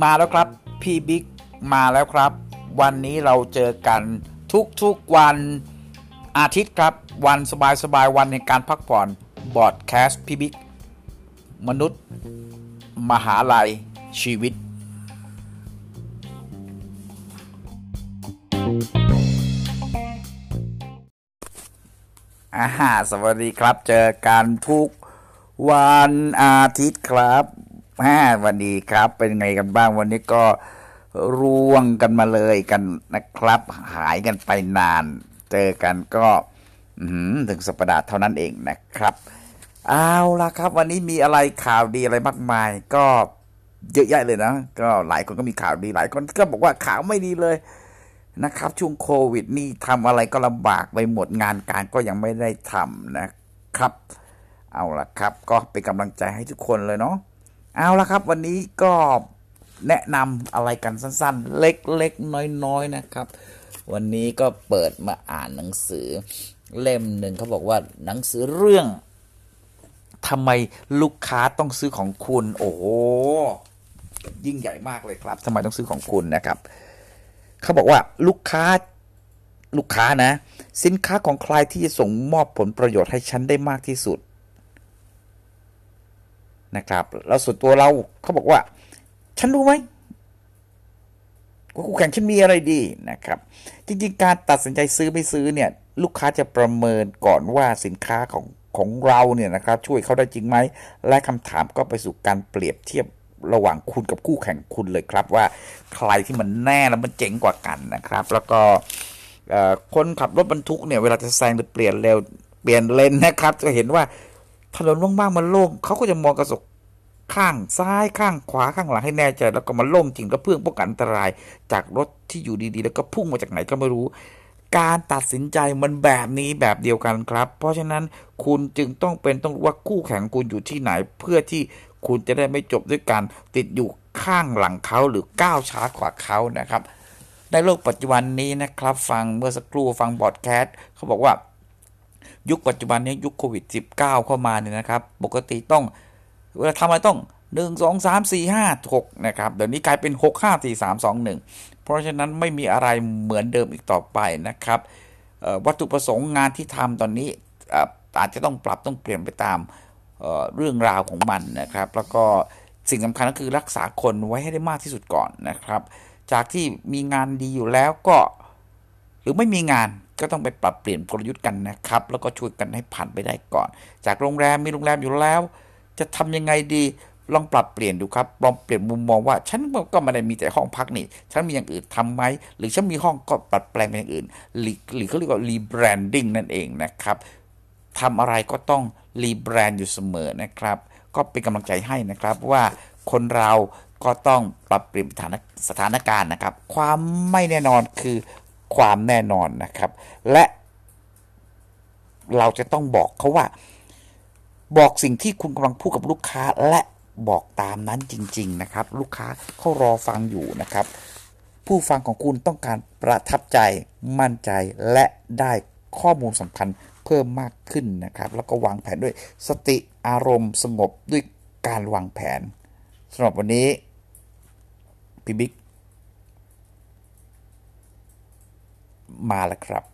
มาแล้วครับ พี่บิ๊กมาแล้วครับ วันนี้เราเจอกันทุกๆวันอาทิตย์ครับ วันสบายๆวันในการพักผ่อนบอดแคสต์พี่บิ๊กมนุษย์ มหาลัยชีวิต อาหาสวัสดีครับ เจอกันทุกวันอาทิตย์ครับ ฮ่าวันดีครับ เป็นไงกันบ้างวันนี้ก็ร่วงกันมาเลยกันนะครับ หายกันไปนาน เจอกันก็ถึงสัปดาห์เท่านั้นเองนะครับ เอาละครับ วันนี้มีอะไรข่าวดีอะไรมากมาย ก็เยอะแยะเลยนะ ก็หลายคนก็มีข่าวดีหลายคนก็บอกว่าข่าวไม่ดีเลยนะครับ ช่วงโควิดนี่ทำอะไรก็ลำบากไปหมดงานการก็ยังไม่ได้ทำนะครับ เอาละครับ ก็เป็นกำลังใจให้ทุกคนเลยเนาะ เอาละครับ วันนี้ก็แนะนำอะไรกันสั้นๆ เล็กๆ น้อยๆนะครับ วันนี้ก็เปิดมาอ่านหนังสือ เล่มหนึ่งเขาบอกว่าหนังสือเรื่องทำไมลูกค้าต้องซื้อของคุณ โอ้ยิ่งใหญ่มากเลยครับทำไมต้องซื้อของคุณนะครับเขาบอกว่าลูกค้าลูกค้านะ สินค้าของใครที่จะส่งมอบผลประโยชน์ให้ฉันได้มากที่สุด นะครับ แล้วส่วนตัวเราเขาบอกว่า ฉันรู้ไหมว่าคู่แข่งฉันมีอะไรดีนะครับ จริงๆ การตัดสินใจซื้อไม่ซื้อเนี่ย ลูกค้าจะประเมินก่อนว่าสินค้าของของเราเนี่ยนะครับ ช่วยเขาได้จริงไหม และคำถามก็ไปสู่การเปรียบเทียบระหว่างคุณกับคู่แข่งคุณเลยครับ ว่าใครที่มันแน่แล้วมันเจ๋งกว่ากันนะครับ แล้วก็คนขับรถบรรทุกเนี่ยเวลาจะแซงหรือเปลี่ยนเร็วเปลี่ยนเลนนะครับ จะเห็นว่า ถนนว่างๆมันโล่งเขาก็จะมองกระจกข้างซ้ายข้างขวาข้างหลังให้แน่ใจ แล้วก็มาโล่งจริงก็เพื่อป้องกันอันตราย จากรถที่อยู่ดีๆ แล้วก็พุ่งมาจากไหนก็ไม่รู้ การตัดสินใจมันแบบนี้แบบเดียวกันครับ เพราะฉะนั้นคุณจึงต้องเป็นต้องรู้ว่าคู่แข่งคุณอยู่ที่ไหน เพื่อที่คุณจะได้ไม่จบด้วยการติดอยู่ข้างหลังเขาหรือก้าวช้ากว่าเขานะครับในโลกปัจจุบันนี้นะครับ ฟังเมื่อสักครู่ฟังบอดแคสต์เขาบอกว่า ยุคปัจจุบันนี้ยุคโควิด -19 เข้ามาเนี่ยนะครับ ปกติต้องเวลาทำอะไรต้อง 1 2 3 4 5 6 นะครับ เดี๋ยวนี้กลายเป็น 6 5 4 3 2 1 เพราะฉะนั้นไม่มีอะไรเหมือนเดิมอีกต่อไปนะครับวัตถุประสงค์งานที่ทำตอนนี้อาจจะต้องปรับต้องเปลี่ยนไปตามเรื่องราวของมันนะครับ แล้วก็สิ่งสำคัญก็คือรักษาคนไว้ให้ได้มากที่สุดก่อนนะครับ จากที่มีงานดีอยู่แล้วก็ หรือไม่มีงาน ก็ต้องไปปรับเปลี่ยนกลยุทธ์กันนะครับ แล้วก็ช่วยกันให้ผ่านไปได้ก่อน จากโรงแรมมีโรงแรมอยู่แล้ว จะทำยังไงดีลองปรับเปลี่ยนดูครับ ลองเปลี่ยนมุมมองว่า ฉันก็ไม่ได้มีแต่ห้องพักนี่ ฉันมีอย่างอื่นทำไหม หรือฉันมีห้องก็ปรับแปลงเป็นอย่างอื่น หรือเขาเรียกว่า rebranding นั่นเองนะครับทำอะไรก็ต้อง rebrand อยู่เสมอนะครับ ก็เป็นกำลังใจให้นะครับว่าคนเราก็ต้องปรับเปลี่ยนสถานการณ์นะครับ ความไม่แน่นอนคือ ความแน่นอนนะครับ และเราจะต้องบอกเขาว่า บอกสิ่งที่คุณกำลังพูดกับลูกค้าและบอกตามนั้นจริง ๆ นะครับ ลูกค้าเขารอฟังอยู่นะครับ ผู้ฟังของคุณต้องการประทับใจมั่นใจและได้ข้อมูลสำคัญเพิ่มมากขึ้นนะครับ แล้วก็วางแผนด้วยสติอารมณ์สงบด้วยการวางแผนสำหรับวันนี้พี่บิ๊ก มาแล้วครับ